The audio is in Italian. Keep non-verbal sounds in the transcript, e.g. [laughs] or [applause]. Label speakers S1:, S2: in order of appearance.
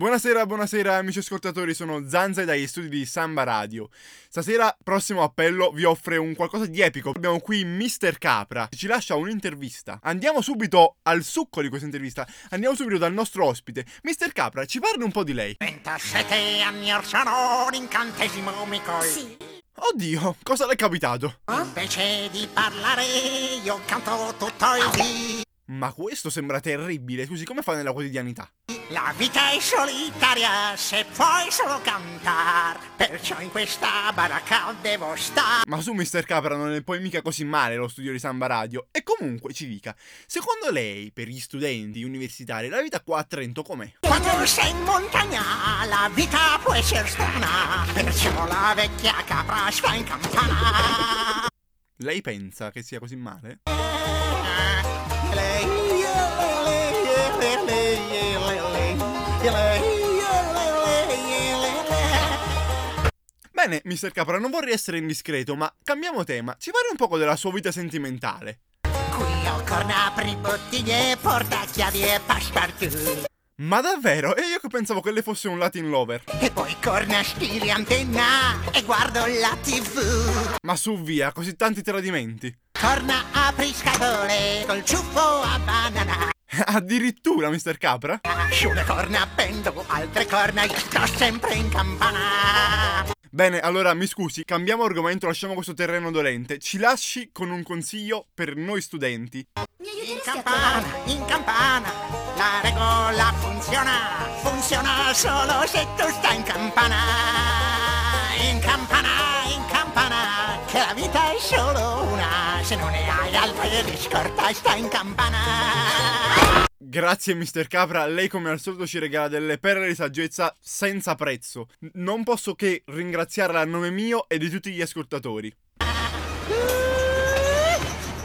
S1: Buonasera, buonasera amici ascoltatori, sono Zanza dagli studi di Samba Radio. Stasera, prossimo appello, vi offre un qualcosa di epico. Abbiamo qui Mr. Capra, che ci lascia un'intervista. Andiamo subito al succo di questa intervista. Andiamo subito dal nostro ospite. Mr. Capra, ci parli un po' di lei.
S2: 27 anni or sono un incantesimo mi coi.
S3: Sì.
S1: Oddio, cosa le è capitato?
S2: Invece di parlare io canto tutto il dì.
S1: Ma questo sembra terribile. Scusi, come fa nella quotidianità?
S2: La vita è solitaria se puoi solo cantar. Perciò in questa baracca devo stare.
S1: Ma su Mr. Capra non è poi mica così male lo studio di Samba Radio. E comunque ci dica, secondo lei, per gli studenti universitari, la vita qua a Trento com'è?
S2: Quando sei in montagna la vita può essere strana. Perciò la vecchia capra sta in campana.
S1: Lei pensa che sia così male? Bene, Mr. Capra, non vorrei essere indiscreto, ma cambiamo tema. Ci parli un poco della sua vita sentimentale.
S2: Qui ho cornapri, bottiglie, portachiavi e passepartout.
S1: Ma davvero? E io che pensavo che lei fosse un Latin lover.
S2: E poi corna, stili, antenna e guardo la tv.
S1: Ma su via, così tanti tradimenti.
S2: Corna, apri scatole col ciuffo a banana. [laughs]
S1: Addirittura, Mr. Capra?
S2: Sulle corna appendo, altre corna sto sempre in campana.
S1: Bene, allora mi scusi, cambiamo argomento, lasciamo questo terreno dolente. Ci lasci con un consiglio per noi studenti.
S2: In campana, in campana, la regola funziona, funziona solo se tu stai in campana. In campana, in campana, che la vita è solo una, se non ne hai altre di scorta e stai in campana.
S1: Grazie Mr. Capra, lei come al solito ci regala delle perle di saggezza senza prezzo. Non posso che ringraziarla a nome mio e di tutti gli ascoltatori.